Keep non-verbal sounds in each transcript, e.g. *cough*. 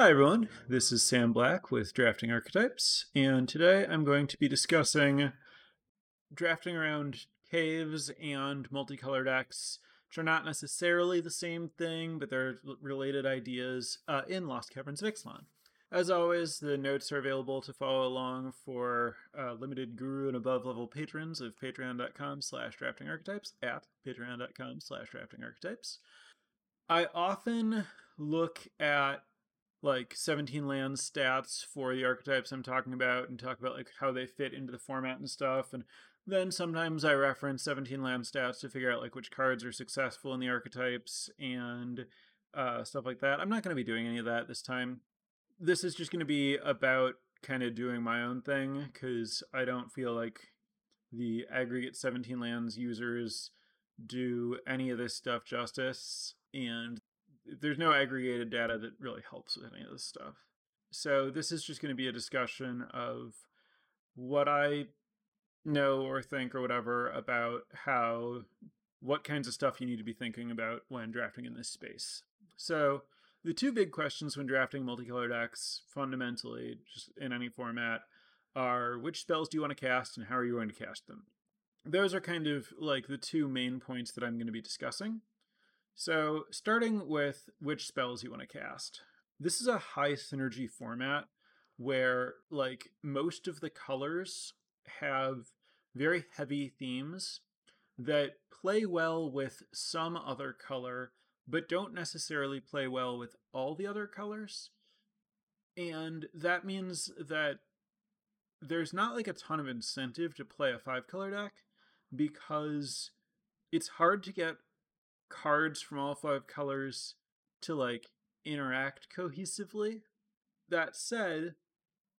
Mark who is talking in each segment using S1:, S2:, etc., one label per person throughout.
S1: Hi, everyone. This is Sam Black with Drafting Archetypes, and today I'm going to be discussing drafting around caves and multicolored decks, which are not necessarily the same thing, but they're related ideas uh, in Lost Caverns of Ixalan. As always, the notes are available to follow along for uh, limited guru and above level patrons of patreon.com slash drafting archetypes at patreon.com slash drafting archetypes. I often look at like 17 land stats for the archetypes I'm talking about and talk about like how they fit into the format and stuff. And then sometimes I reference 17 land stats to figure out like which cards are successful in the archetypes and uh, stuff like that. I'm not going to be doing any of that this time. This is just going to be about kind of doing my own thing because I don't feel like the aggregate 17 lands users do any of this stuff justice. And there's no aggregated data that really helps with any of this stuff. So this is just going to be a discussion of what I know or think or whatever about how what kinds of stuff you need to be thinking about when drafting in this space. So the two big questions when drafting multicolor decks fundamentally just in any format are which spells do you want to cast and how are you going to cast them? Those are kind of like the two main points that I'm going to be discussing. So, starting with which spells you want to cast. This is a high synergy format where, like, most of the colors have very heavy themes that play well with some other color, but don't necessarily play well with all the other colors. And that means that there's not like a ton of incentive to play a five color deck because it's hard to get cards from all five colors to like interact cohesively. That said,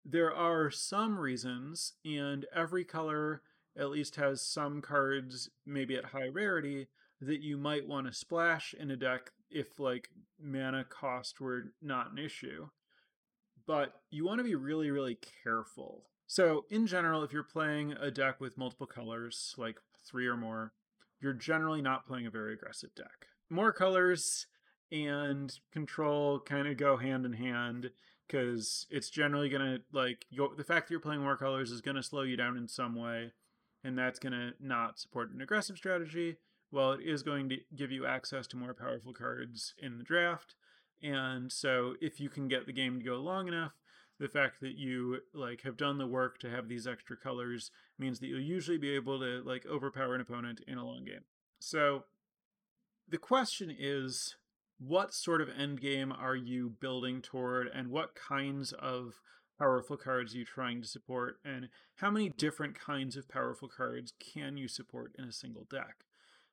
S1: there are some reasons, and every color at least has some cards, maybe at high rarity, that you might want to splash in a deck if like mana cost were not an issue. But you want to be really, really careful. So, in general, if you're playing a deck with multiple colors, like three or more, you're generally not playing a very aggressive deck. More colors and control kind of go hand in hand because it's generally going to like the fact that you're playing more colors is going to slow you down in some way and that's going to not support an aggressive strategy well it is going to give you access to more powerful cards in the draft and so if you can get the game to go long enough the fact that you like have done the work to have these extra colors means that you'll usually be able to like overpower an opponent in a long game. So the question is what sort of end game are you building toward and what kinds of powerful cards are you trying to support and how many different kinds of powerful cards can you support in a single deck?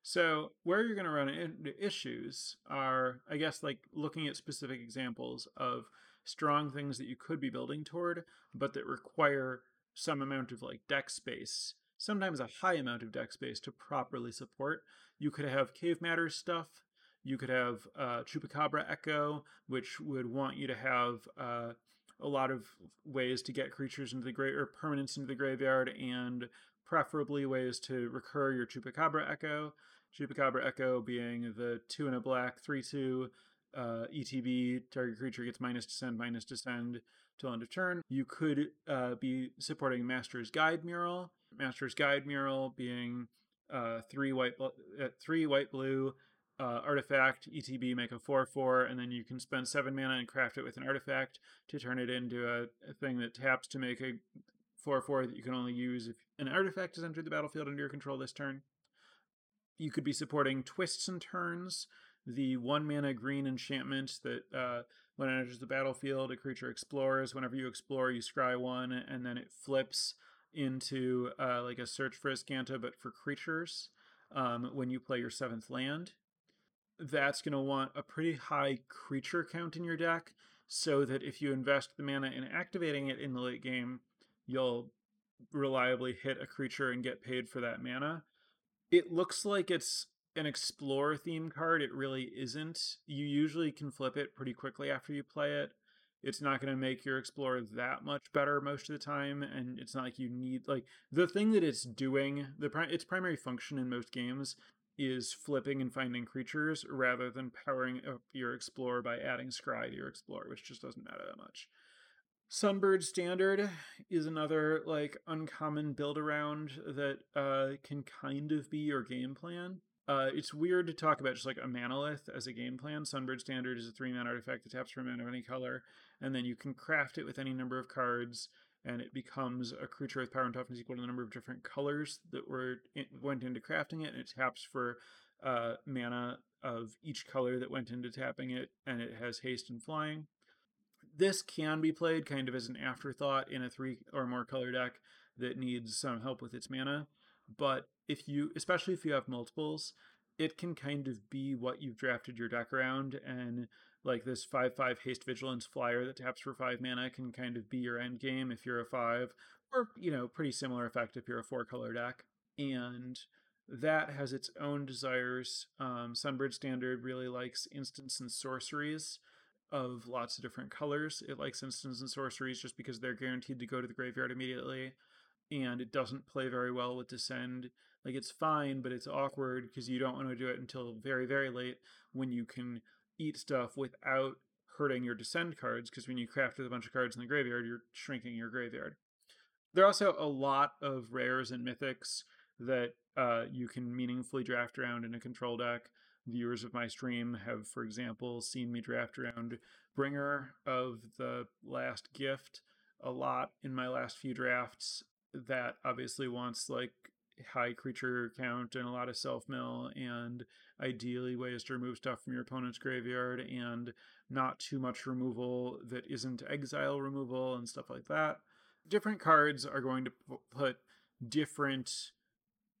S1: So, where you're going to run into issues are, I guess, like looking at specific examples of strong things that you could be building toward, but that require some amount of like deck space, sometimes a high amount of deck space to properly support. You could have Cave Matter stuff. You could have uh, Chupacabra Echo, which would want you to have uh, a lot of ways to get creatures into the grave or permanents into the graveyard, and preferably ways to recur your Chupacabra Echo. Chupacabra Echo being the two and a black, three two uh, ETB, target creature gets minus descend, minus descend till end of turn. You could uh, be supporting Master's Guide Mural. Master's Guide Mural being uh, three white, uh, three white blue uh, artifact ETB, make a four four, and then you can spend seven mana and craft it with an artifact to turn it into a, a thing that taps to make a four four that you can only use if an artifact has entered the battlefield under your control this turn. You could be supporting twists and turns, the one mana green enchantment that uh, when it enters the battlefield, a creature explores. Whenever you explore, you scry one, and then it flips into uh, like a search for Azcanta, but for creatures. Um, when you play your seventh land, that's going to want a pretty high creature count in your deck, so that if you invest the mana in activating it in the late game, you'll reliably hit a creature and get paid for that mana. It looks like it's an explorer theme card, it really isn't. You usually can flip it pretty quickly after you play it. It's not going to make your explorer that much better most of the time, and it's not like you need like the thing that it's doing. The pri- its primary function in most games is flipping and finding creatures rather than powering up your explorer by adding scry to your explorer, which just doesn't matter that much. Sunbird Standard is another like uncommon build around that uh, can kind of be your game plan. Uh, it's weird to talk about just like a manalith as a game plan. Sunbird Standard is a three mana artifact that taps for a mana of any color, and then you can craft it with any number of cards, and it becomes a creature with power and toughness equal to the number of different colors that were went into crafting it, and it taps for uh, mana of each color that went into tapping it, and it has haste and flying. This can be played kind of as an afterthought in a three or more color deck that needs some help with its mana, but if you, especially if you have multiples, it can kind of be what you've drafted your deck around and like this 5 5 haste vigilance flyer that taps for 5 mana can kind of be your end game if you're a 5 or you know pretty similar effect if you're a 4 color deck and that has its own desires. Um, sunbird standard really likes instants and sorceries of lots of different colors. It likes instants and sorceries just because they're guaranteed to go to the graveyard immediately and it doesn't play very well with descend like it's fine, but it's awkward because you don't want to do it until very, very late when you can eat stuff without hurting your descend cards. Because when you craft with a bunch of cards in the graveyard, you're shrinking your graveyard. There are also a lot of rares and mythics that uh, you can meaningfully draft around in a control deck. Viewers of my stream have, for example, seen me draft around Bringer of the Last Gift a lot in my last few drafts. That obviously wants like high creature count and a lot of self mill and ideally ways to remove stuff from your opponent's graveyard and not too much removal that isn't exile removal and stuff like that. Different cards are going to put different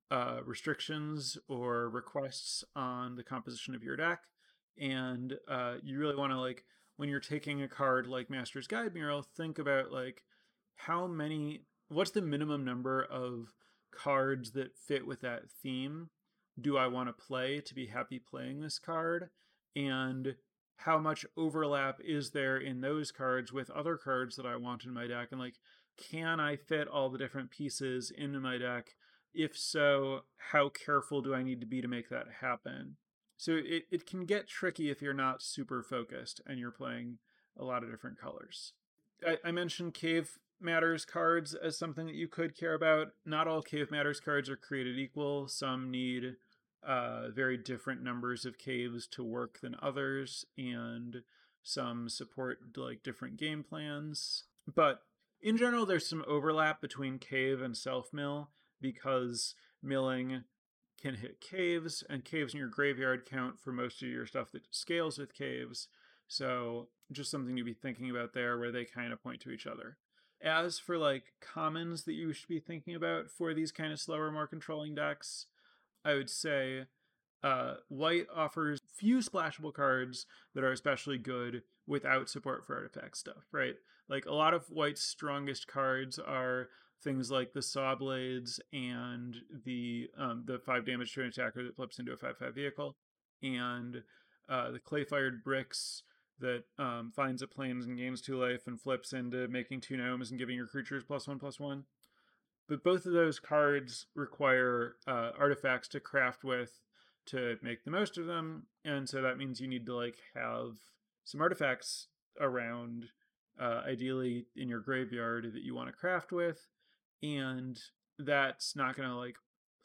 S1: uh, restrictions or requests on the composition of your deck, and uh, you really want to like when you're taking a card like Master's Guide Mural, think about like how many, what's the minimum number of cards that fit with that theme do I want to play to be happy playing this card? And how much overlap is there in those cards with other cards that I want in my deck? And like, can I fit all the different pieces into my deck? If so, how careful do I need to be to make that happen? So it, it can get tricky if you're not super focused and you're playing a lot of different colors. I, I mentioned Cave Matters cards as something that you could care about. Not all Cave Matters cards are created equal. Some need uh, very different numbers of caves to work than others, and some support like different game plans. But in general, there's some overlap between cave and self mill because milling can hit caves, and caves in your graveyard count for most of your stuff that scales with caves. So, just something to be thinking about there where they kind of point to each other. As for like commons that you should be thinking about for these kind of slower, more controlling decks, I would say uh, white offers few splashable cards that are especially good without support for artifact stuff, right? Like a lot of white's strongest cards are things like the saw blades and the um, the five damage to an attacker that flips into a five five vehicle, and uh, the clay fired bricks that um, finds a planes and gains two life and flips into making two gnomes and giving your creatures plus one plus one. But both of those cards require uh, artifacts to craft with to make the most of them, and so that means you need to like have some artifacts around, uh, ideally in your graveyard that you want to craft with, and that's not going to like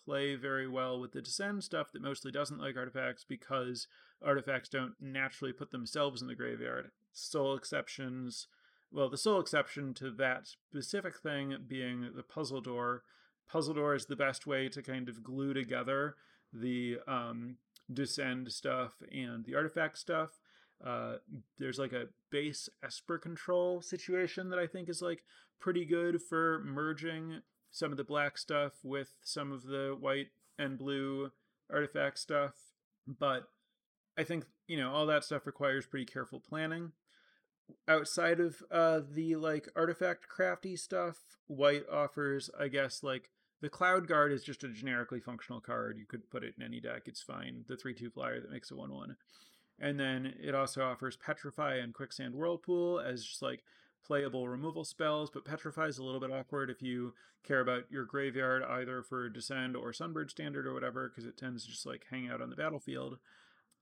S1: play very well with the descend stuff that mostly doesn't like artifacts because artifacts don't naturally put themselves in the graveyard. Sole exceptions, well, the sole exception to that specific thing being the puzzle door. Puzzle door is the best way to kind of glue together the um, descend stuff and the artifact stuff. Uh, there's like a base Esper control situation that I think is like pretty good for merging some of the black stuff with some of the white and blue artifact stuff. But I think, you know, all that stuff requires pretty careful planning. Outside of uh, the like artifact crafty stuff, white offers, I guess, like the Cloud Guard is just a generically functional card. You could put it in any deck, it's fine. The 3 2 flyer that makes a 1 1. And then it also offers Petrify and Quicksand Whirlpool as just like playable removal spells, but Petrify is a little bit awkward if you care about your graveyard either for Descend or Sunbird Standard or whatever, because it tends to just like hang out on the battlefield.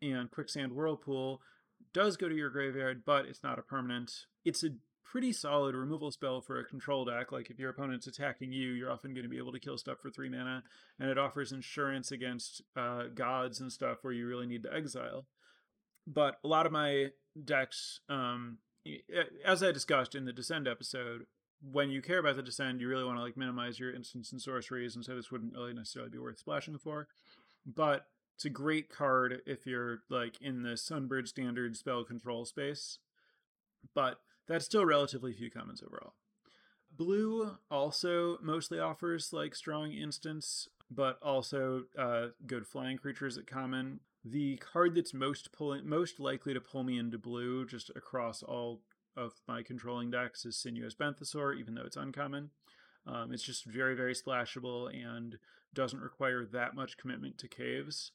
S1: And Quicksand Whirlpool does go to your graveyard, but it's not a permanent. It's a pretty solid removal spell for a control deck. Like if your opponent's attacking you, you're often going to be able to kill stuff for three mana, and it offers insurance against uh, gods and stuff where you really need to exile. But a lot of my decks, um, as I discussed in the Descend episode, when you care about the Descend, you really want to like minimize your instants and sorceries, and so this wouldn't really necessarily be worth splashing for. But it's a great card if you're like in the Sunbird standard spell control space. But that's still relatively few commons overall. Blue also mostly offers like strong instants, but also uh, good flying creatures at common. The card that's most pulling, most likely to pull me into blue, just across all of my controlling decks, is Sinuous Benthisaur, even though it's uncommon. Um, it's just very, very splashable and doesn't require that much commitment to caves.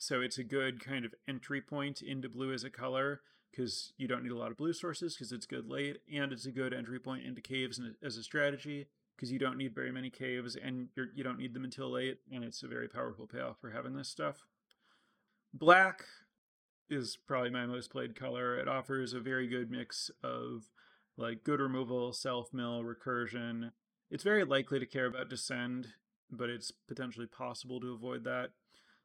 S1: So it's a good kind of entry point into blue as a color because you don't need a lot of blue sources because it's good late, and it's a good entry point into caves as a strategy because you don't need very many caves and you're, you do not need them until late, and it's a very powerful payoff for having this stuff. Black is probably my most played color. It offers a very good mix of like good removal, self mill, recursion. It's very likely to care about descend, but it's potentially possible to avoid that.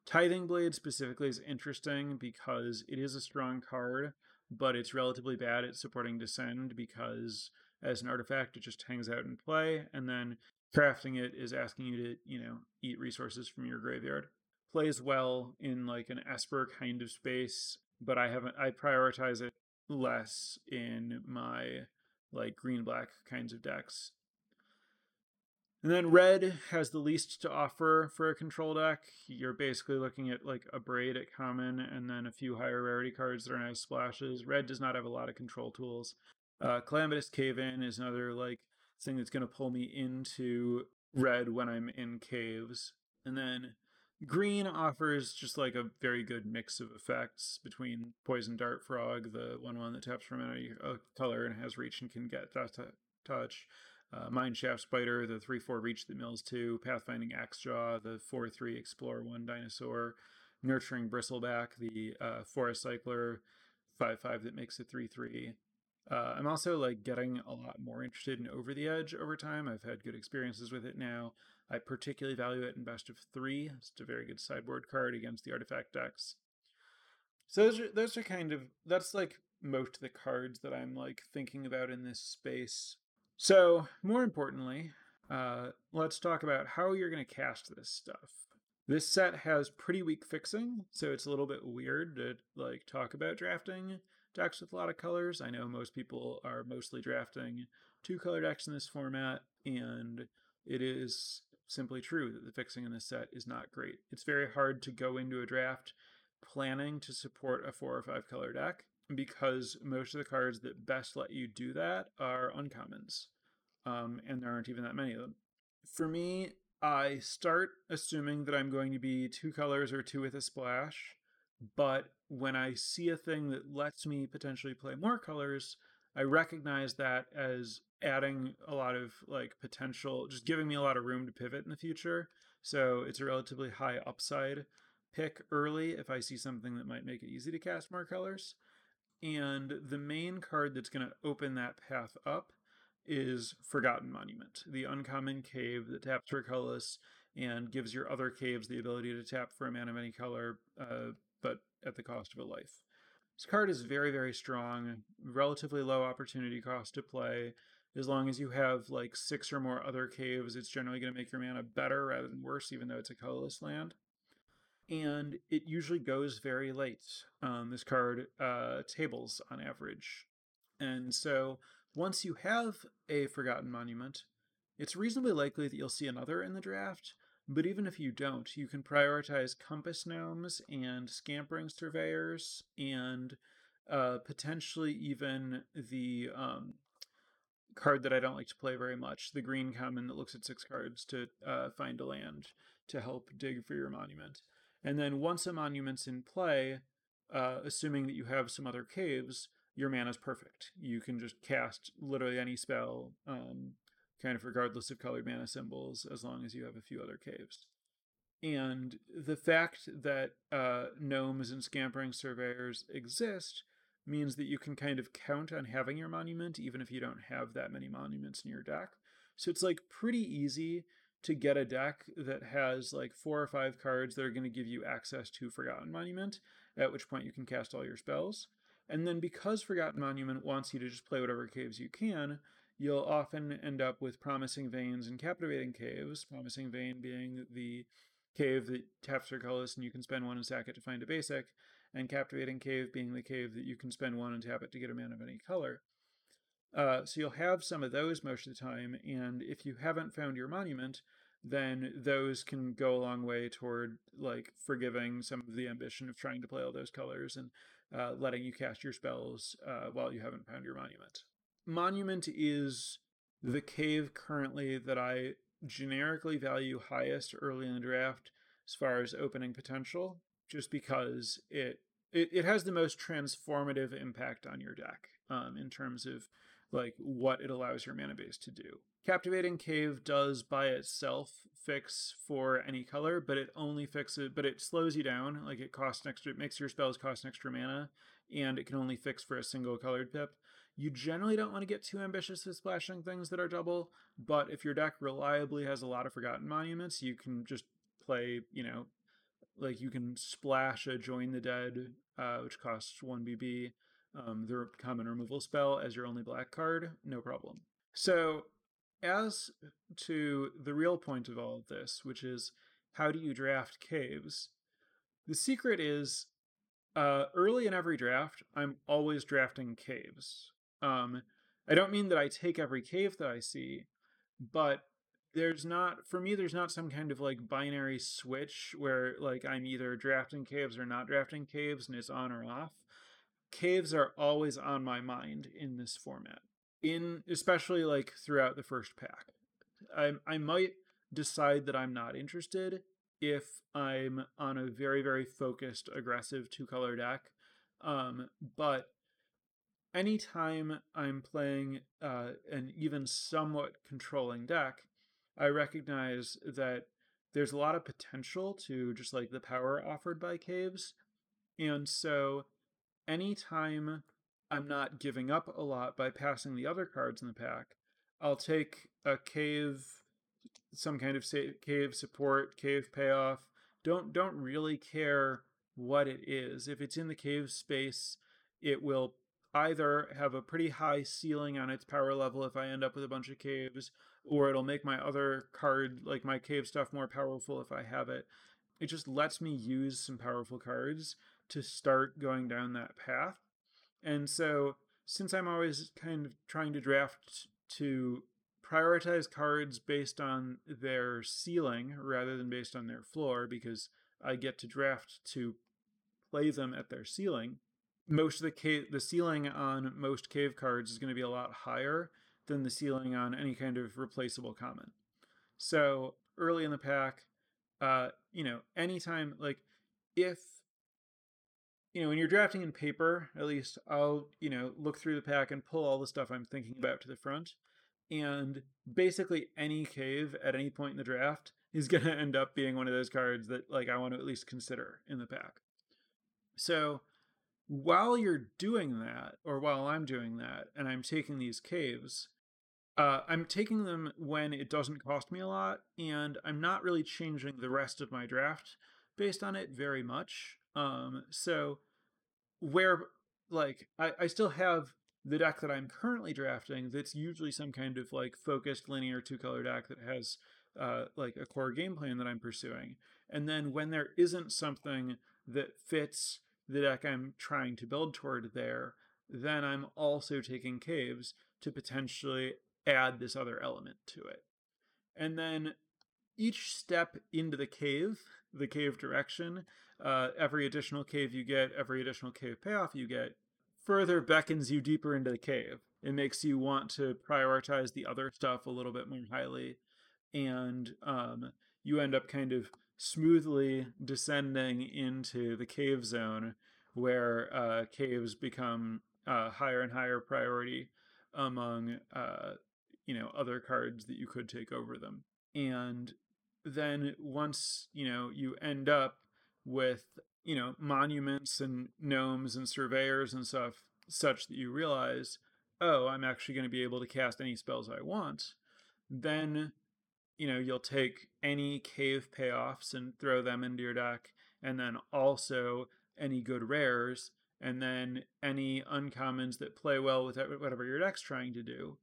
S1: Tithing Blade specifically is interesting because it is a strong card, but it's relatively bad at supporting Descend because as an artifact, it just hangs out in play, and then crafting it is asking you to, you know, eat resources from your graveyard. Plays well in like an Esper kind of space, but I haven't, I prioritize it less in my like green black kinds of decks. And then red has the least to offer for a control deck. You're basically looking at like a braid at common and then a few higher rarity cards that are nice splashes. Red does not have a lot of control tools. Uh, Calamitous Cave In is another like thing that's going to pull me into red when I'm in caves. And then green offers just like a very good mix of effects between Poison Dart Frog, the one one that taps from any uh, color and has reach and can get that touch uh, Mineshaft Spider, the 3 4 Reach that mills 2, Pathfinding Axejaw, the 4 3 Explore 1 Dinosaur, Nurturing Bristleback, the uh, Forest Cycler 5 5 that makes it 3 3. Uh, I'm also like getting a lot more interested in Over the Edge over time. I've had good experiences with it now. I particularly value it in best of three. It's a very good sideboard card against the artifact decks. So those are those are kind of that's like most of the cards that I'm like thinking about in this space. So, more importantly, uh, let's talk about how you're going to cast this stuff. This set has pretty weak fixing, so it's a little bit weird to like talk about drafting decks with a lot of colors. I know most people are mostly drafting two color decks in this format, and it is simply true that the fixing in this set is not great. It's very hard to go into a draft planning to support a four or five color deck because most of the cards that best let you do that are uncommons, um, and there aren't even that many of them. For me, I start assuming that I'm going to be two colors or two with a splash, but when I see a thing that lets me potentially play more colors, I recognize that as adding a lot of like potential, just giving me a lot of room to pivot in the future. So it's a relatively high upside pick early if I see something that might make it easy to cast more colors. And the main card that's going to open that path up is Forgotten Monument, the uncommon cave that taps for colorless and gives your other caves the ability to tap for a mana of any color, uh, but at the cost of a life. This card is very, very strong, relatively low opportunity cost to play. As long as you have like six or more other caves, it's generally going to make your mana better rather than worse, even though it's a colorless land and it usually goes very late. Um, this card uh, tables on average. And so once you have a Forgotten Monument, it's reasonably likely that you'll see another in the draft. But even if you don't, you can prioritize Compass Gnomes and Scampering Surveyors and uh, potentially even the um, card that I don't like to play very much, the green common that looks at six cards to uh, find a land to help dig for your monument. And then once a monument's in play, uh, assuming that you have some other caves, your mana is perfect. You can just cast literally any spell, um, kind of regardless of colored mana symbols, as long as you have a few other caves. And the fact that uh, gnomes and scampering surveyors exist means that you can kind of count on having your monument, even if you don't have that many monuments in your deck. So it's like pretty easy to get a deck that has like four or five cards that are going to give you access to Forgotten Monument, at which point you can cast all your spells. And then because Forgotten Monument wants you to just play whatever caves you can, you'll often end up with Promising Veins and Captivating Caves, Promising Vein being the cave that taps for colorless and you can spend one and sack it to find a basic, and Captivating Cave being the cave that you can spend one and tap it to get a mana of any color. Uh, so you'll have some of those most of the time, and if you haven't found your monument, then those can go a long way toward like forgiving some of the ambition of trying to play all those colors and uh, letting you cast your spells uh, while you haven't found your monument. Monument is the cave currently that I generically value highest early in the draft as far as opening potential, just because it it, it has the most transformative impact on your deck um, in terms of like what it allows your mana base to do. Captivating Cave does by itself fix for any color, but it only fixes but it slows you down. Like it costs extra it makes your spells cost extra mana, and it can only fix for a single colored pip. You generally don't want to get too ambitious with splashing things that are double, but if your deck reliably has a lot of forgotten monuments, you can just play, you know, like you can splash a join the dead, uh, which costs one BB, um, the common removal spell as your only black card, no problem. So, as to the real point of all of this, which is how do you draft caves? The secret is uh, early in every draft, I'm always drafting caves. Um, I don't mean that I take every cave that I see, but there's not for me there's not some kind of like binary switch where like I'm either drafting caves or not drafting caves and it's on or off caves are always on my mind in this format. In especially like throughout the first pack. I I might decide that I'm not interested if I'm on a very very focused aggressive two color deck. Um but anytime I'm playing uh, an even somewhat controlling deck, I recognize that there's a lot of potential to just like the power offered by caves. And so anytime I'm not giving up a lot by passing the other cards in the pack, I'll take a cave, some kind of cave support, cave payoff. Don't don't really care what it is. If it's in the cave space, it will either have a pretty high ceiling on its power level if I end up with a bunch of caves, or it'll make my other card, like my cave stuff, more powerful if I have it. It just lets me use some powerful cards to start going down that path. And so, since I'm always kind of trying to draft to prioritize cards based on their ceiling rather than based on their floor, because I get to draft to play them at their ceiling, most of the cave, the ceiling on most cave cards is going to be a lot higher than the ceiling on any kind of replaceable common. So early in the pack, uh, you know, anytime like if you know, when you're drafting in paper, at least I'll, you know, look through the pack and pull all the stuff I'm thinking about to the front. And basically any cave at any point in the draft is *laughs* going to end up being one of those cards that like I want to at least consider in the pack. So while you're doing that, or while I'm doing that, and I'm taking these caves, uh, I'm taking them when it doesn't cost me a lot, and I'm not really changing the rest of my draft based on it very much. Um, so where like I, I still have the deck that I'm currently drafting that's usually some kind of like focused linear two color deck that has uh, like a core game plan that I'm pursuing. And then when there isn't something that fits the deck I'm trying to build toward there, then I'm also taking caves to potentially add this other element to it. And then each step into the cave, the cave direction, uh, every additional cave you get, every additional cave payoff you get, further beckons you deeper into the cave. It makes you want to prioritize the other stuff a little bit more highly. And um, you end up kind of smoothly descending into the cave zone where uh, caves become uh, higher and higher priority among uh, you know other cards that you could take over them and then once you know you end up with you know monuments and gnomes and surveyors and stuff such that you realize oh i'm actually going to be able to cast any spells i want then you know you'll take any cave payoffs and throw them into your deck and then also any good rares and then any uncommons that play well with whatever your deck's trying to do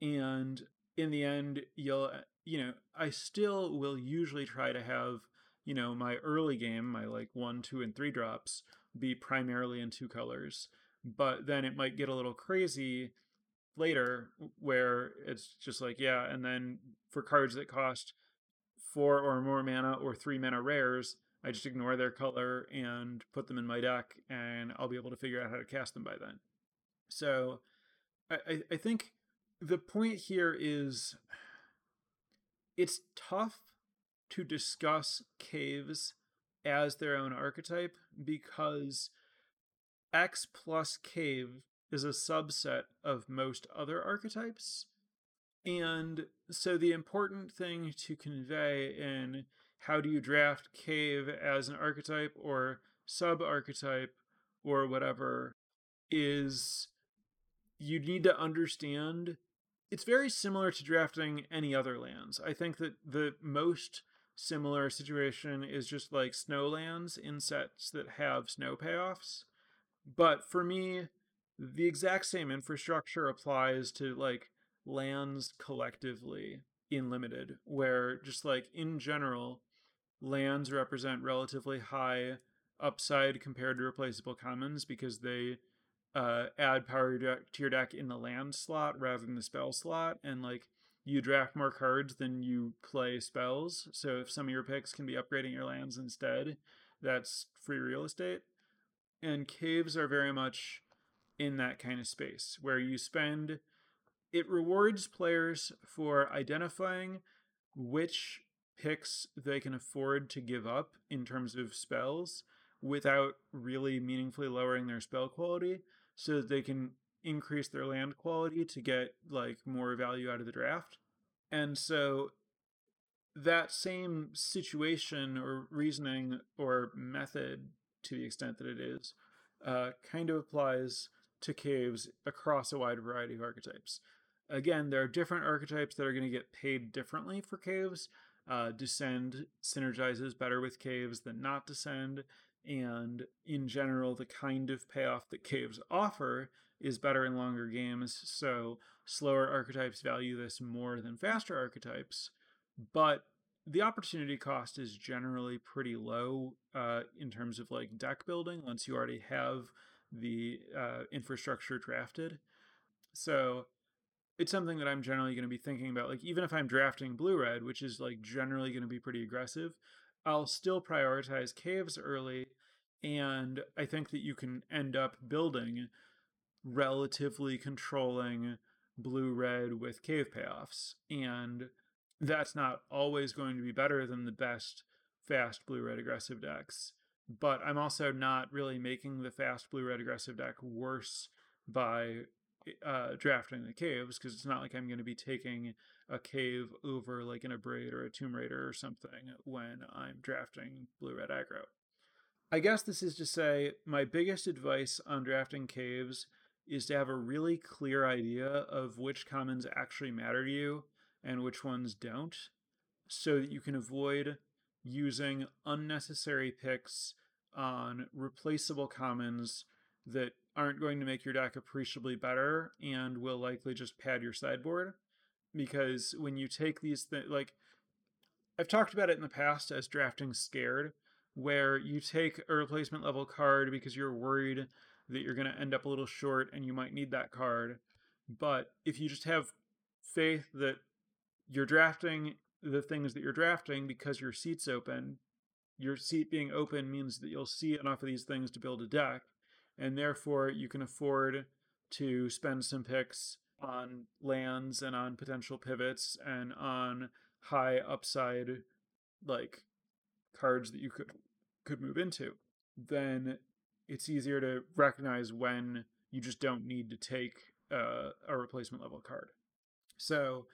S1: and in the end you'll you know i still will usually try to have you know my early game my like one two and three drops be primarily in two colors but then it might get a little crazy later where it's just like yeah and then for cards that cost four or more mana or three mana rares i just ignore their color and put them in my deck and i'll be able to figure out how to cast them by then. So i i think the point here is it's tough to discuss caves as their own archetype because X plus cave is a subset of most other archetypes. And so the important thing to convey in how do you draft cave as an archetype or sub archetype or whatever is you need to understand it's very similar to drafting any other lands. I think that the most similar situation is just like snowlands in sets that have snow payoffs. But for me, the exact same infrastructure applies to like lands collectively in limited, where just like in general, lands represent relatively high upside compared to replaceable commons because they uh, add power to your deck in the land slot rather than the spell slot, and like you draft more cards than you play spells. So if some of your picks can be upgrading your lands instead, that's free real estate. And caves are very much in that kind of space where you spend it rewards players for identifying which picks they can afford to give up in terms of spells without really meaningfully lowering their spell quality so that they can increase their land quality to get like more value out of the draft. And so that same situation or reasoning or method to the extent that it is uh, kind of applies to caves across a wide variety of archetypes. Again, there are different archetypes that are going to get paid differently for caves. Uh, descend synergizes better with caves than not descend, and in general, the kind of payoff that caves offer is better in longer games. So slower archetypes value this more than faster archetypes, but the opportunity cost is generally pretty low uh, in terms of like deck building once you already have the uh, infrastructure drafted. So it's something that I'm generally going to be thinking about. Like even if I'm drafting blue red, which is like generally going to be pretty aggressive, I'll still prioritize caves early. And I think that you can end up building relatively controlling blue red with cave payoffs. And that's not always going to be better than the best fast blue red aggressive decks. But I'm also not really making the fast blue red aggressive deck worse by uh, drafting the caves because it's not like I'm going to be taking a cave over like an Abrade or a Tomb Raider or something when I'm drafting blue red aggro. I guess this is to say my biggest advice on drafting caves is to have a really clear idea of which commons actually matter to you and which ones don't so that you can avoid using unnecessary picks on replaceable commons that aren't going to make your deck appreciably better and will likely just pad your sideboard. Because when you take these things, like I've talked about it in the past as drafting scared, where you take a replacement level card because you're worried that you're going to end up a little short and you might need that card. But if you just have faith that you're drafting the things that you're drafting because your seat's open, your seat being open means that you'll see enough of these things to build a deck and therefore you can afford to spend some picks on lands and on potential pivots and on high upside like cards that you could could move into then it's easier to recognize when you just don't need to take uh, a replacement level card. So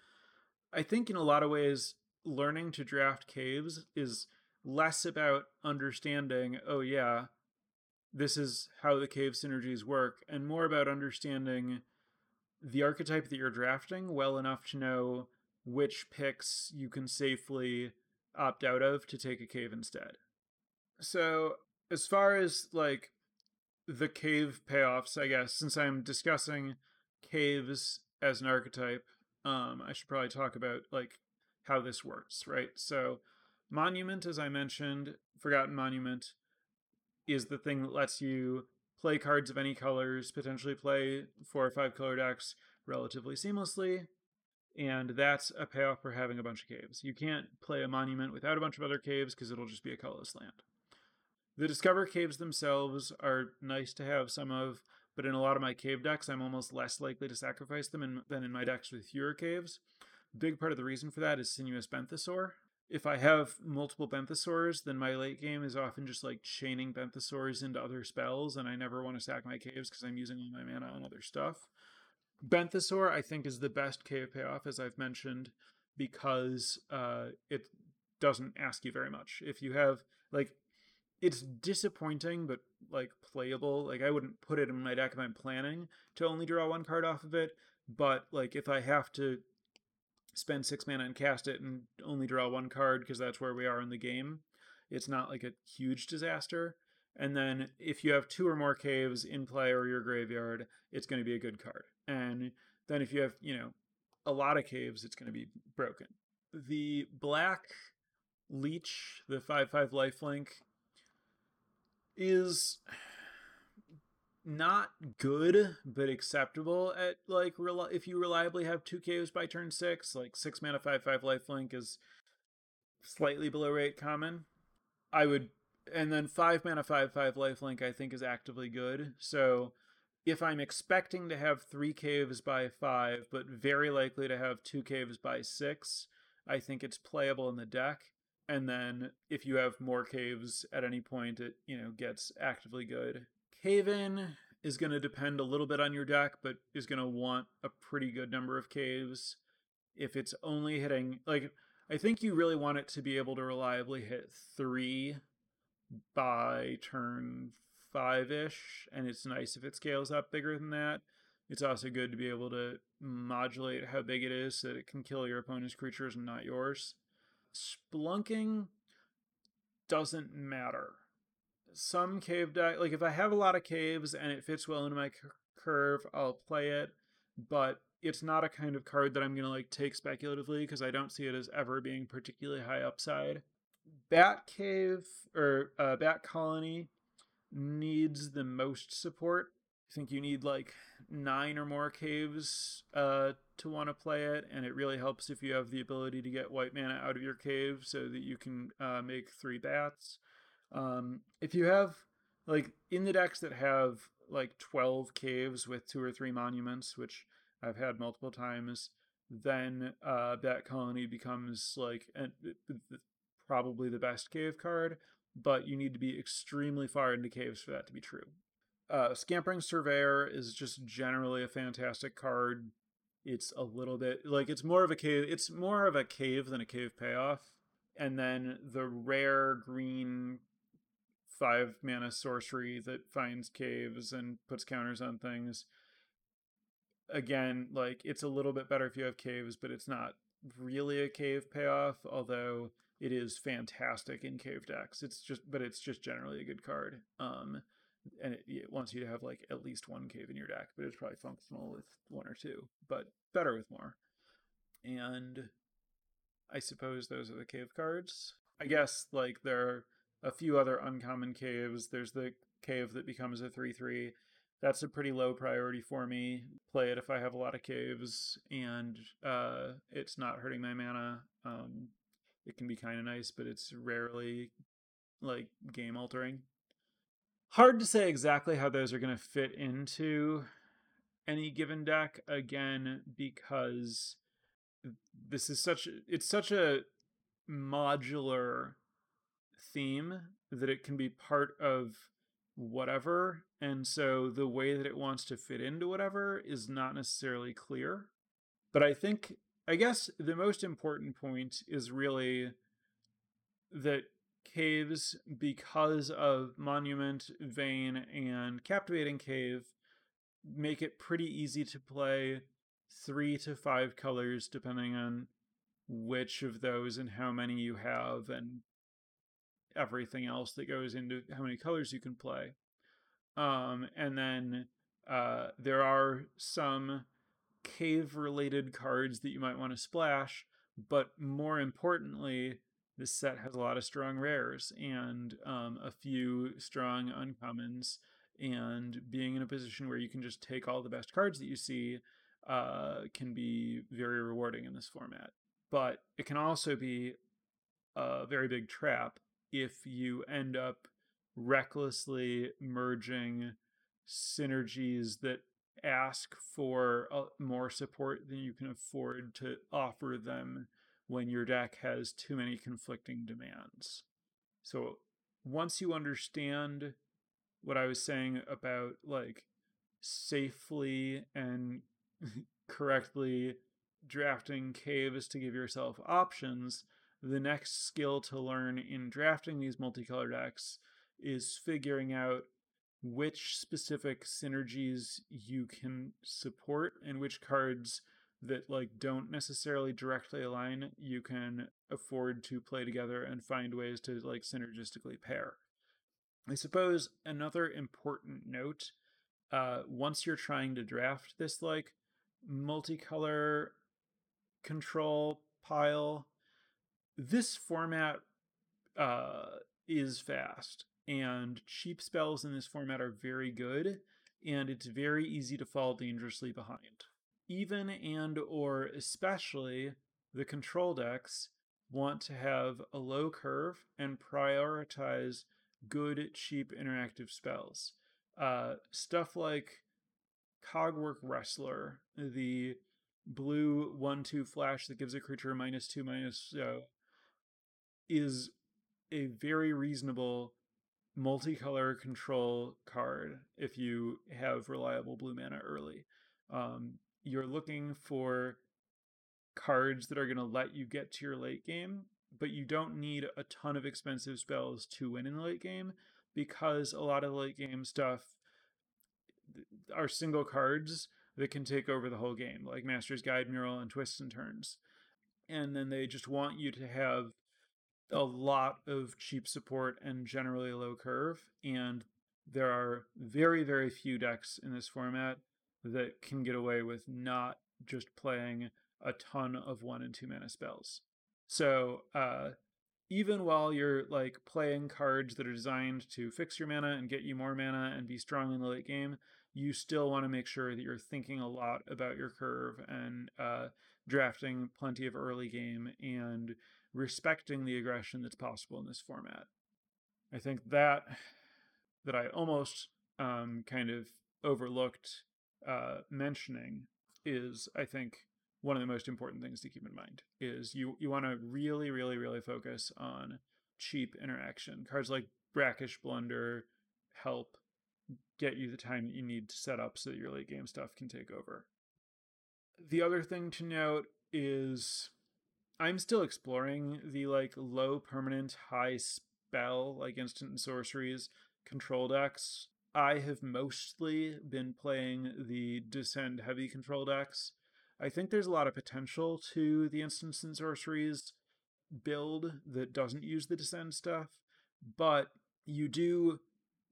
S1: I think in a lot of ways, learning to draft caves is less about understanding, oh, yeah, this is how the cave synergies work, and more about understanding the archetype that you're drafting well enough to know which picks you can safely opt out of to take a cave instead. So, as far as like the cave payoffs, I guess, since I'm discussing caves as an archetype, um, I should probably talk about like how this works, right? So, Monument, as I mentioned, Forgotten Monument, is the thing that lets you play cards of any colors, potentially play four or five color decks relatively seamlessly, and that's a payoff for having a bunch of caves. You can't play a monument without a bunch of other caves because it'll just be a colorless land. The Discover caves themselves are nice to have some of, but in a lot of my cave decks, I'm almost less likely to sacrifice them in, than in my decks with fewer caves. Big part of the reason for that is Sinuous Benthisaur. If I have multiple Benthisaurs, then my late game is often just like chaining Benthisaurs into other spells, and I never want to sack my caves because I'm using all my mana on other stuff. Benthisaur, I think, is the best cave payoff, as I've mentioned, because uh, it doesn't ask you very much. If you have, like, it's disappointing, but, like, playable. Like, I wouldn't put it in my deck if I'm planning to only draw one card off of it, but, like, if I have to spend six mana and cast it and only draw one card because that's where we are in the game, it's not, like, a huge disaster. And then if you have two or more caves in play or your graveyard, it's going to be a good card. And then if you have, you know, a lot of caves, it's going to be broken. The black leech, the 5 5 lifelink, is not good but acceptable at like if you reliably have two caves by turn six like six mana five five lifelink is slightly below rate common i would and then five mana five five lifelink I think is actively good. So if I'm expecting to have three caves by five, but very likely to have two caves by six, I think it's playable in the deck. And then if you have more caves at any point, it you know gets actively good. Cave in is going to depend a little bit on your deck, but is going to want a pretty good number of caves. If it's only hitting like I think you really want it to be able to reliably hit three by turn five ish, and it's nice if it scales up bigger than that. It's also good to be able to modulate how big it is so that it can kill your opponent's creatures and not yours. Spelunking doesn't matter. Some cave deck, like if I have a lot of caves and it fits well into my curve, I'll play it, but it's not a kind of card that I'm to like take speculatively because I don't see it as ever being particularly high upside. Bat Cave or uh, Bat Colony needs the most support. I think you need like nine or more caves uh, to want to play it, and it really helps if you have the ability to get white mana out of your cave so that you can uh, make three bats. Um, if you have like in the decks that have like 12 caves with two or three monuments, which I've had multiple times, then uh, that colony becomes like an, probably the best cave card, but you need to be extremely far into caves for that to be true. Uh, Scampering Surveyor is just generally a fantastic card. It's a little bit like it's more of a cave. It's more of a cave than a cave payoff. And then the rare green five mana sorcery that finds caves and puts counters on things. Again, like it's a little bit better if you have caves, but it's not really a cave payoff. Although it is fantastic in cave decks. It's just, but it's just generally a good card. Um, and it, it, wants you to have like at least one cave in your deck, but it's probably functional with one or two, but better with more. And I suppose those are the cave cards. I guess like there a few other uncommon caves. There's the cave that becomes a 3 3. That's a pretty low priority for me. Play it if I have a lot of caves and uh, it's not hurting my mana. Um, it can be kind of nice, but it's rarely like game altering. Hard to say exactly how those are going to fit into any given deck again because this is such it's such a modular theme that it can be part of whatever. And so the way that it wants to fit into whatever is not necessarily clear. But I think, I guess the most important point is really that caves, because of Monument, Vein, and Captivating Cave, make it pretty easy to play three to five colors depending on which of those and how many you have and everything else that goes into how many colors you can play. Um, and then uh, there are some cave related cards that you might want to splash, but more importantly, this set has a lot of strong rares and um, a few strong uncommons. And being in a position where you can just take all the best cards that you see uh, can be very rewarding in this format. But it can also be a very big trap if you end up recklessly merging synergies that ask for uh, more support than you can afford to offer them when your deck has too many conflicting demands. So once you understand what I was saying about like safely and *laughs* correctly drafting caves to give yourself options, the next skill to learn in drafting these multicolor decks is figuring out which specific synergies you can support and which cards that like don't necessarily directly align you can afford to play together and find ways to like synergistically pair. I suppose another important note uh once you're trying to draft this like multicolor control pile this format uh, is fast, and cheap spells in this format are very good, and it's very easy to fall dangerously behind. Even and or especially the control decks want to have a low curve and prioritize good, cheap interactive spells. Uh, stuff like Cogwork Wrestler, the blue 1 2 flash that gives a creature minus 2 minus uh, is a very reasonable multicolor control card if you have reliable blue mana early. Um, you're looking for cards that are going to let you get to your late game, but you don't need a ton of expensive spells to win in the late game because a lot of late game stuff are single cards that can take over the whole game, like Master's Guide Mural and Twists and Turns. And then they just want you to have a lot of cheap support and generally low curve. And there are very, very few decks in this format that can get away with not just playing a ton of one and two mana spells. So, uh, even while you're like playing cards that are designed to fix your mana and get you more mana and be strong in the late game, you still want to make sure that you're thinking a lot about your curve and uh, drafting plenty of early game and respecting the aggression that's possible in this format. I think that that I almost um, kind of overlooked uh, mentioning is, I think, one of the most important things to keep in mind is you you want to really, really, really focus on cheap interaction. Cards like Brackish Blunder help get you the time that you need to set up so that your late game stuff can take over. The other thing to note is I'm still exploring the like low permanent high spell like instant sorceries control decks. I have mostly been playing the descend heavy control decks. I think there's a lot of potential to the instants and sorceries build that doesn't use the descend stuff, but you do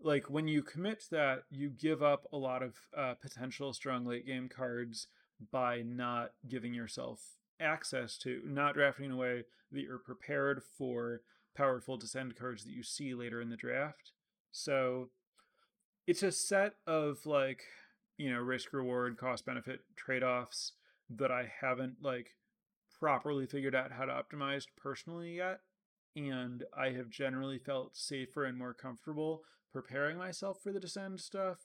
S1: like when you commit that you give up a lot of uh, potential strong late game cards by not giving yourself access to, not drafting in a way that you're prepared for powerful descend cards that you see later in the draft. So it's a set of like, you know, risk reward, cost benefit trade offs that I haven't like properly figured out how to optimize personally yet. And I have generally felt safer and more comfortable preparing myself for the descend stuff.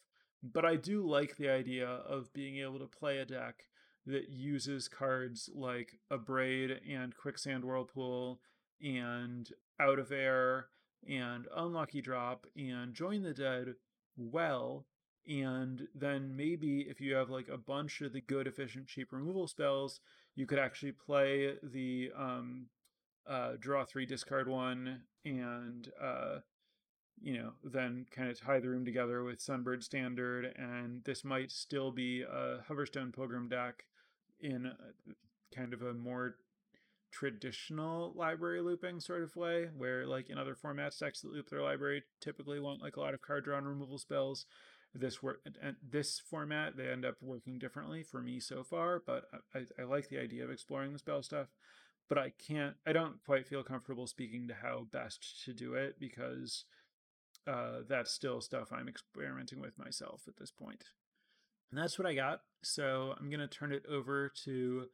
S1: But I do like the idea of being able to play a deck that uses cards like Abrade and Quicksand Whirlpool and Out of Air and Unlucky Drop and Join the Dead well. And then maybe if you have like a bunch of the good, efficient, cheap removal spells, you could actually play the um, uh, draw three, discard one, and uh, you know, then kind of tie the room together with Sunbird Standard, and this might still be a Hoverstone Pilgrim deck in kind of a more traditional library looping sort of way, where like in other formats, decks that loop their library typically want like a lot of card draw and removal spells. This work and this format they end up working differently for me so far, but I, I like the idea of exploring the spell stuff. But I can't, I don't quite feel comfortable speaking to how best to do it because uh, that's still stuff I'm experimenting with myself at this point. And that's what I got. So I'm going to turn it over to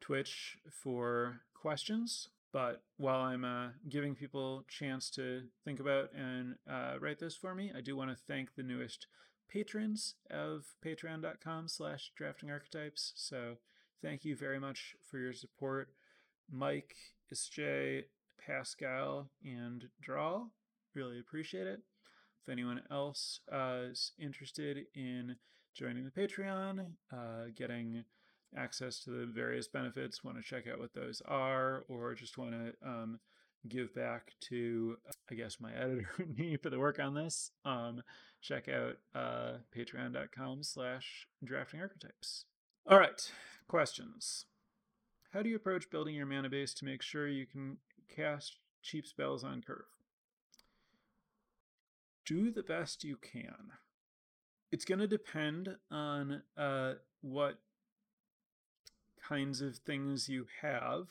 S1: Twitch for questions. But while I'm uh, giving people chance to think about and uh, write this for me, I do want to thank the newest patrons of patreon.com slash drafting archetypes. So thank you very much for your support. Mike, Isjay, Pascal, and Draw. Really appreciate it. If anyone else uh, is interested in joining the Patreon, uh, getting access to the various benefits, want to check out what those are, or just want to um, give back to, I guess, my *laughs* editor me for the work on this, um, check out uh, patreon.com slash drafting archetypes. All right, questions. How do you approach building your mana base to make sure you can cast cheap spells on curve? Do the best you can. It's going to depend on uh, what kinds of things you have.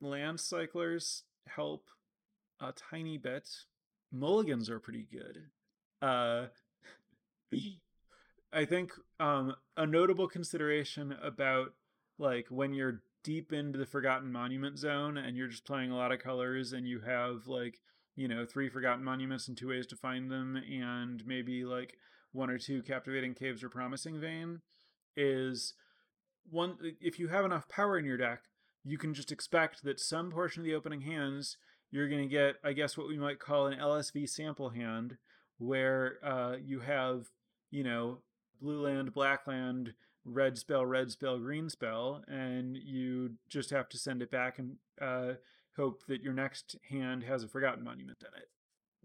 S1: Land cyclers help a tiny bit. Mulligans are pretty good. Uh, I think um, a notable consideration about like when you're deep into the Forgotten Monument zone and you're just playing a lot of colors and you have like you know three Forgotten Monuments and two ways to find them and maybe like one or two Captivating Caves or Promising Vein is one if you have enough power in your deck, you can just expect that some portion of the opening hands you're going to get, I guess, what we might call an LSV sample hand, where uh, you have, you know, blue land, black land, red spell, red spell, green spell, and you just have to send it back and uh, hope that your next hand has a Forgotten Monument in it.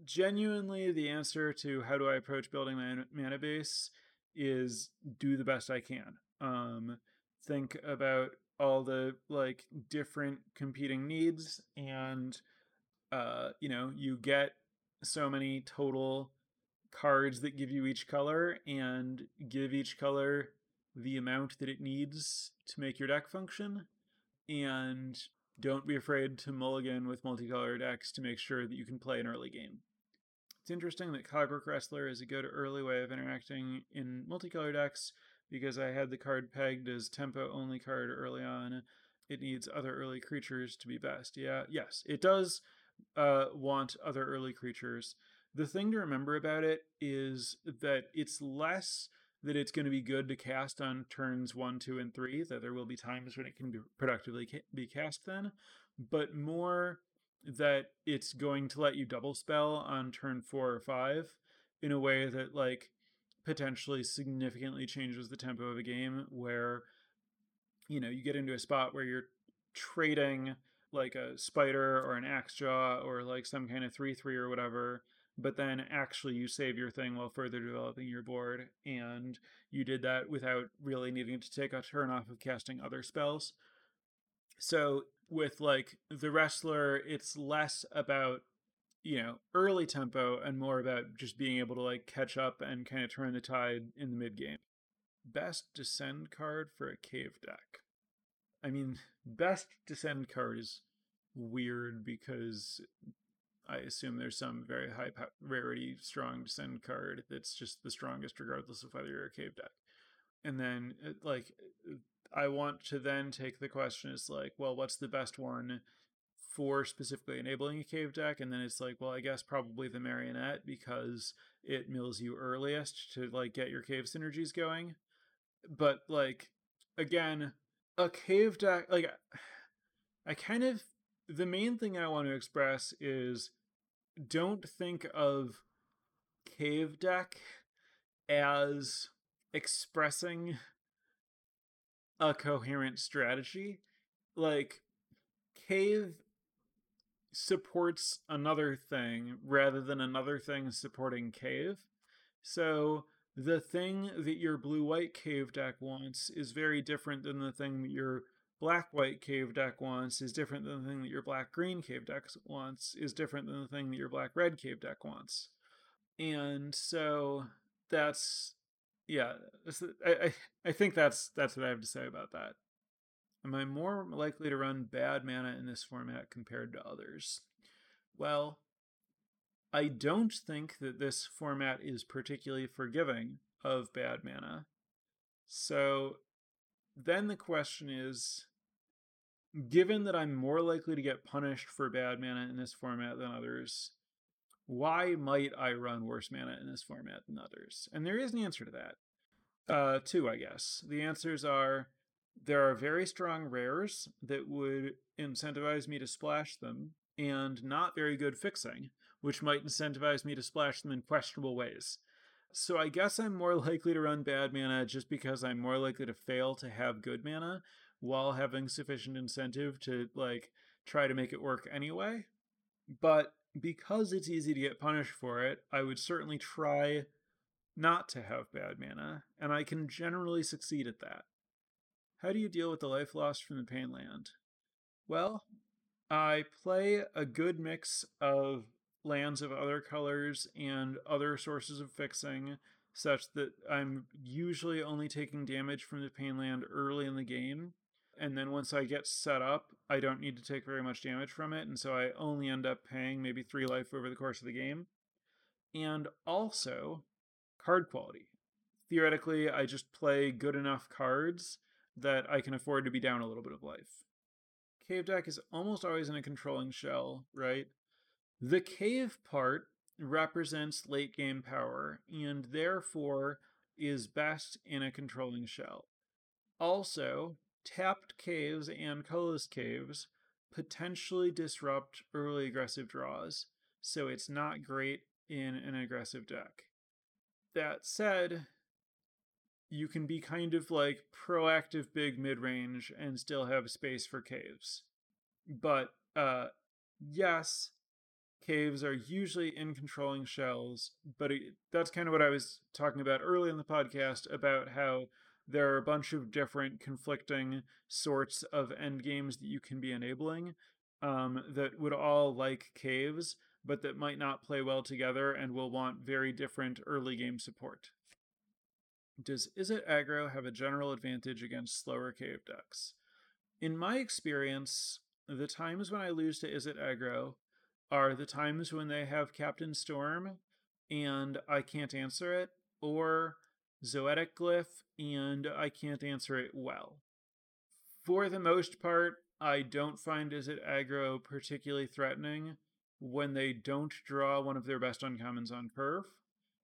S1: Genuinely, the answer to how do I approach building my mana base is do the best I can. Um, think about all the like different competing needs and uh you know you get so many total cards that give you each color and give each color the amount that it needs to make your deck function and don't be afraid to mulligan with multicolor decks to make sure that you can play an early game it's interesting that Cogwork Wrestler is a good early way of interacting in multicolor decks because I had the card pegged as tempo only card early on. It needs other early creatures to be best. Yeah, yes, it does uh, want other early creatures. The thing to remember about it is that it's less that it's going to be good to cast on turns one, two, and three, that there will be times when it can be productively ca- be cast then, but more that it's going to let you double spell on turn four or five in a way that, like, potentially significantly changes the tempo of a game where you know you get into a spot where you're trading like a spider or an axe jaw or like some kind of 3-3 or whatever but then actually you save your thing while further developing your board and you did that without really needing to take a turn off of casting other spells. So with like the wrestler it's less about you know early tempo and more about just being able to like catch up and kind of turn the tide in the mid game. Best descend card for a cave deck. I mean *laughs* best descend card is weird because i assume there's some very high rarity strong descend card that's just the strongest regardless of whether you're a cave deck. And then uh, like uh, i want to then take the question is like well what's the best one for specifically enabling a cave deck? And then it's like well i guess probably the marionette because it mills you earliest to like get your cave synergies going. But like again a cave deck like i kind of the main thing i want to express is don't think of cave deck as expressing a coherent strategy. Like, cave supports another thing rather than another thing supporting cave. So the thing that your blue white cave deck wants is very different than the thing that your black white cave deck wants is different than the thing that your black green cave deck wants is different than the thing that your black red cave deck wants. And so that's yeah, I, I I think that's that's what I have to say about that. Am I more likely to run bad mana in this format compared to others? Well, I don't think that this format is particularly forgiving of bad mana. So then the question is given that I'm more likely to get punished for bad mana in this format than others, why might I run worse mana in this format than others? And there is an answer to that. Uh, two, I guess. The answers are there are very strong rares that would incentivize me to splash them, and not very good fixing, which might incentivize me to splash them in questionable ways. So I guess I'm more *laughs* likely to run bad mana just because I'm more likely to fail to have good mana while having sufficient incentive to like try to make it work anyway. But because it's easy to get punished for it, I would certainly try not to have bad mana, and I can generally succeed at that. How do you deal with the life loss from the pain land? Well, I play a good mix of lands of other colors and other sources of fixing, such that I'm usually only taking damage from the pain land early in the game. And then once I get set up, I don't need to take very much damage from it, and so I only end up paying maybe three life over the course of the game. And also, card quality. Theoretically, I just play good enough cards that I can afford to be down a little bit of life. Cave deck is almost always in a controlling shell, right? The cave part represents late game power and therefore is best in a controlling shell. Also, tapped caves and colorless caves potentially disrupt early aggressive draws, so it's not great in an aggressive deck. That said, you can be kind of like proactive big mid range and still have space for caves. But uh yes, caves are usually in controlling shells, but it, that's kind of what I was talking about early in the podcast about how there are a bunch of different conflicting sorts of end games that you can be enabling um, that would all like caves, but that might not play well together and will want very different early game support. Does Izzet aggro have a general advantage against slower cave decks? In my experience, the times when I lose to Izzet aggro are the times when they have Captain Storm and I can't answer it, or Zoetic Glyph and I can't answer it well. For the most part, I don't find Izzet aggro particularly threatening when they don't draw one of their best uncommons on curve.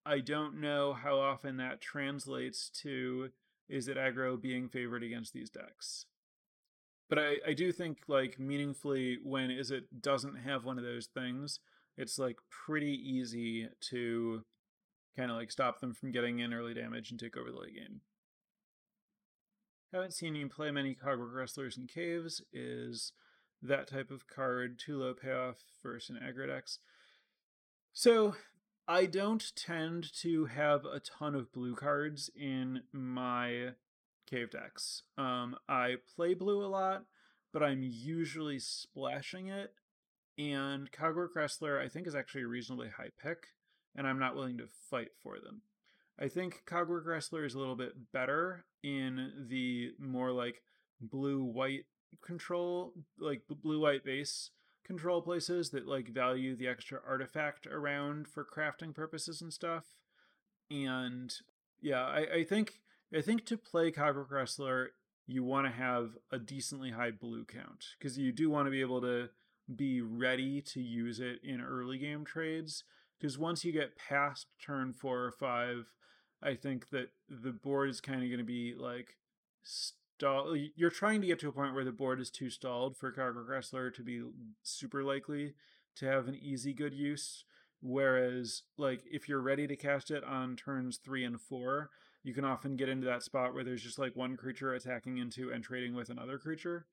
S1: I don't know how often that translates to Izzet aggro being favored against these decks. But I, I do think like meaningfully when Izzet doesn't have one of those things, it's like pretty easy to kind of like stop them from getting in early damage and take over the late game. Haven't seen you play many Cogwork Wrestlers in Caves. Is that type of card too low payoff versus an aggro decks? So I don't tend to have a ton of blue cards in my cave decks. Um, I play blue a lot, but I'm usually splashing it. And Cogwork Wrestler, I think, is actually a reasonably high pick, and I'm not willing to fight for them. I think Cogwork Wrestler is a little bit better in the more like blue white control, like blue white base control places that like value the extra artifact around for crafting purposes and stuff. And yeah, I, I think I think to play Cogwork Wrestler, you want to have a decently high blue count because you do want to be able to be ready to use it in early game trades. Because once you get past turn four or five, I think that the board is kind of going to be like stall. You're trying to get to a point where the board is too stalled for Cogwork Wrestler to be super likely to have an easy good use. Whereas, like, if you're ready to cast it on turns three and four, you can often get into that spot where there's just like one creature attacking into and trading with another creature.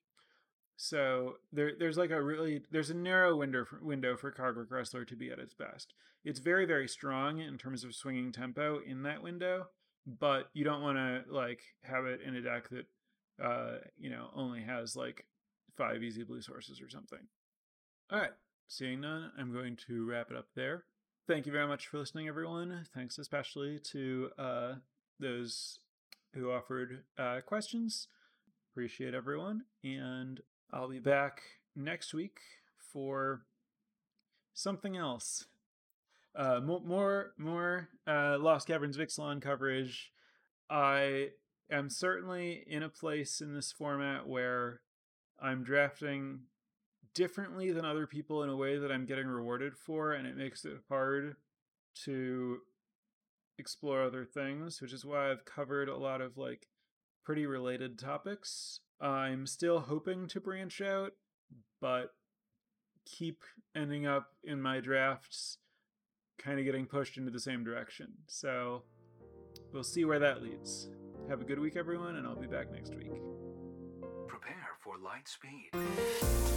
S1: So there, there's like a really there's a narrow window for, window for Cogwork Wrestler to be at its best. It's very very strong in terms of swinging tempo in that window, but you don't want to like have it in a deck that uh you know only has like five easy blue sources or something. All right, seeing none, I'm going to wrap it up there. Thank you very much for listening, everyone. Thanks especially to uh, those who offered uh, questions. Appreciate everyone. And I'll be back next week for something else. Uh, more, more, uh, Lost Caverns of Ixalan coverage. I am certainly in a place in this format where I'm drafting differently than other people in a way that I'm getting rewarded for, and it makes it hard to explore other things, which is why I've covered a lot of like pretty related topics. I'm still hoping to branch out, but keep ending up in my drafts kind of getting pushed into the same direction. So we'll see where that leads. Have a good week, everyone, and I'll be back next week.
S2: Prepare for light speed.